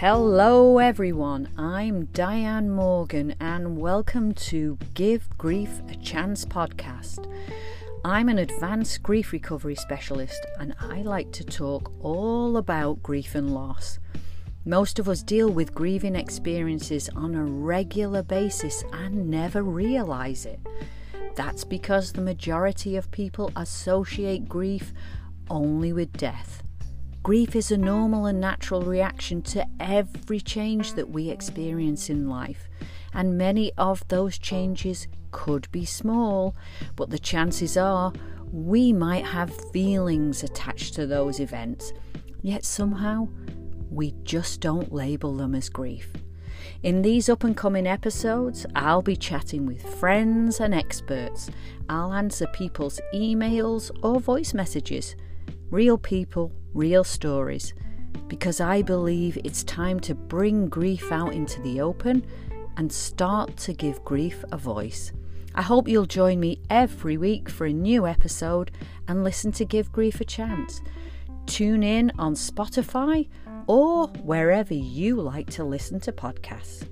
Hello, everyone. I'm Diane Morgan, and welcome to Give Grief a Chance podcast. I'm an advanced grief recovery specialist, and I like to talk all about grief and loss. Most of us deal with grieving experiences on a regular basis and never realize it. That's because the majority of people associate grief only with death. Grief is a normal and natural reaction to every change that we experience in life, and many of those changes could be small, but the chances are we might have feelings attached to those events, yet somehow we just don't label them as grief. In these up and coming episodes, I'll be chatting with friends and experts. I'll answer people's emails or voice messages. Real people real stories, because I believe it's time to bring grief out into the open and start to give grief a voice. I hope you'll join me every week for a new episode and listen to Give Grief a Chance. Tune in on Spotify or wherever you like to listen to podcasts.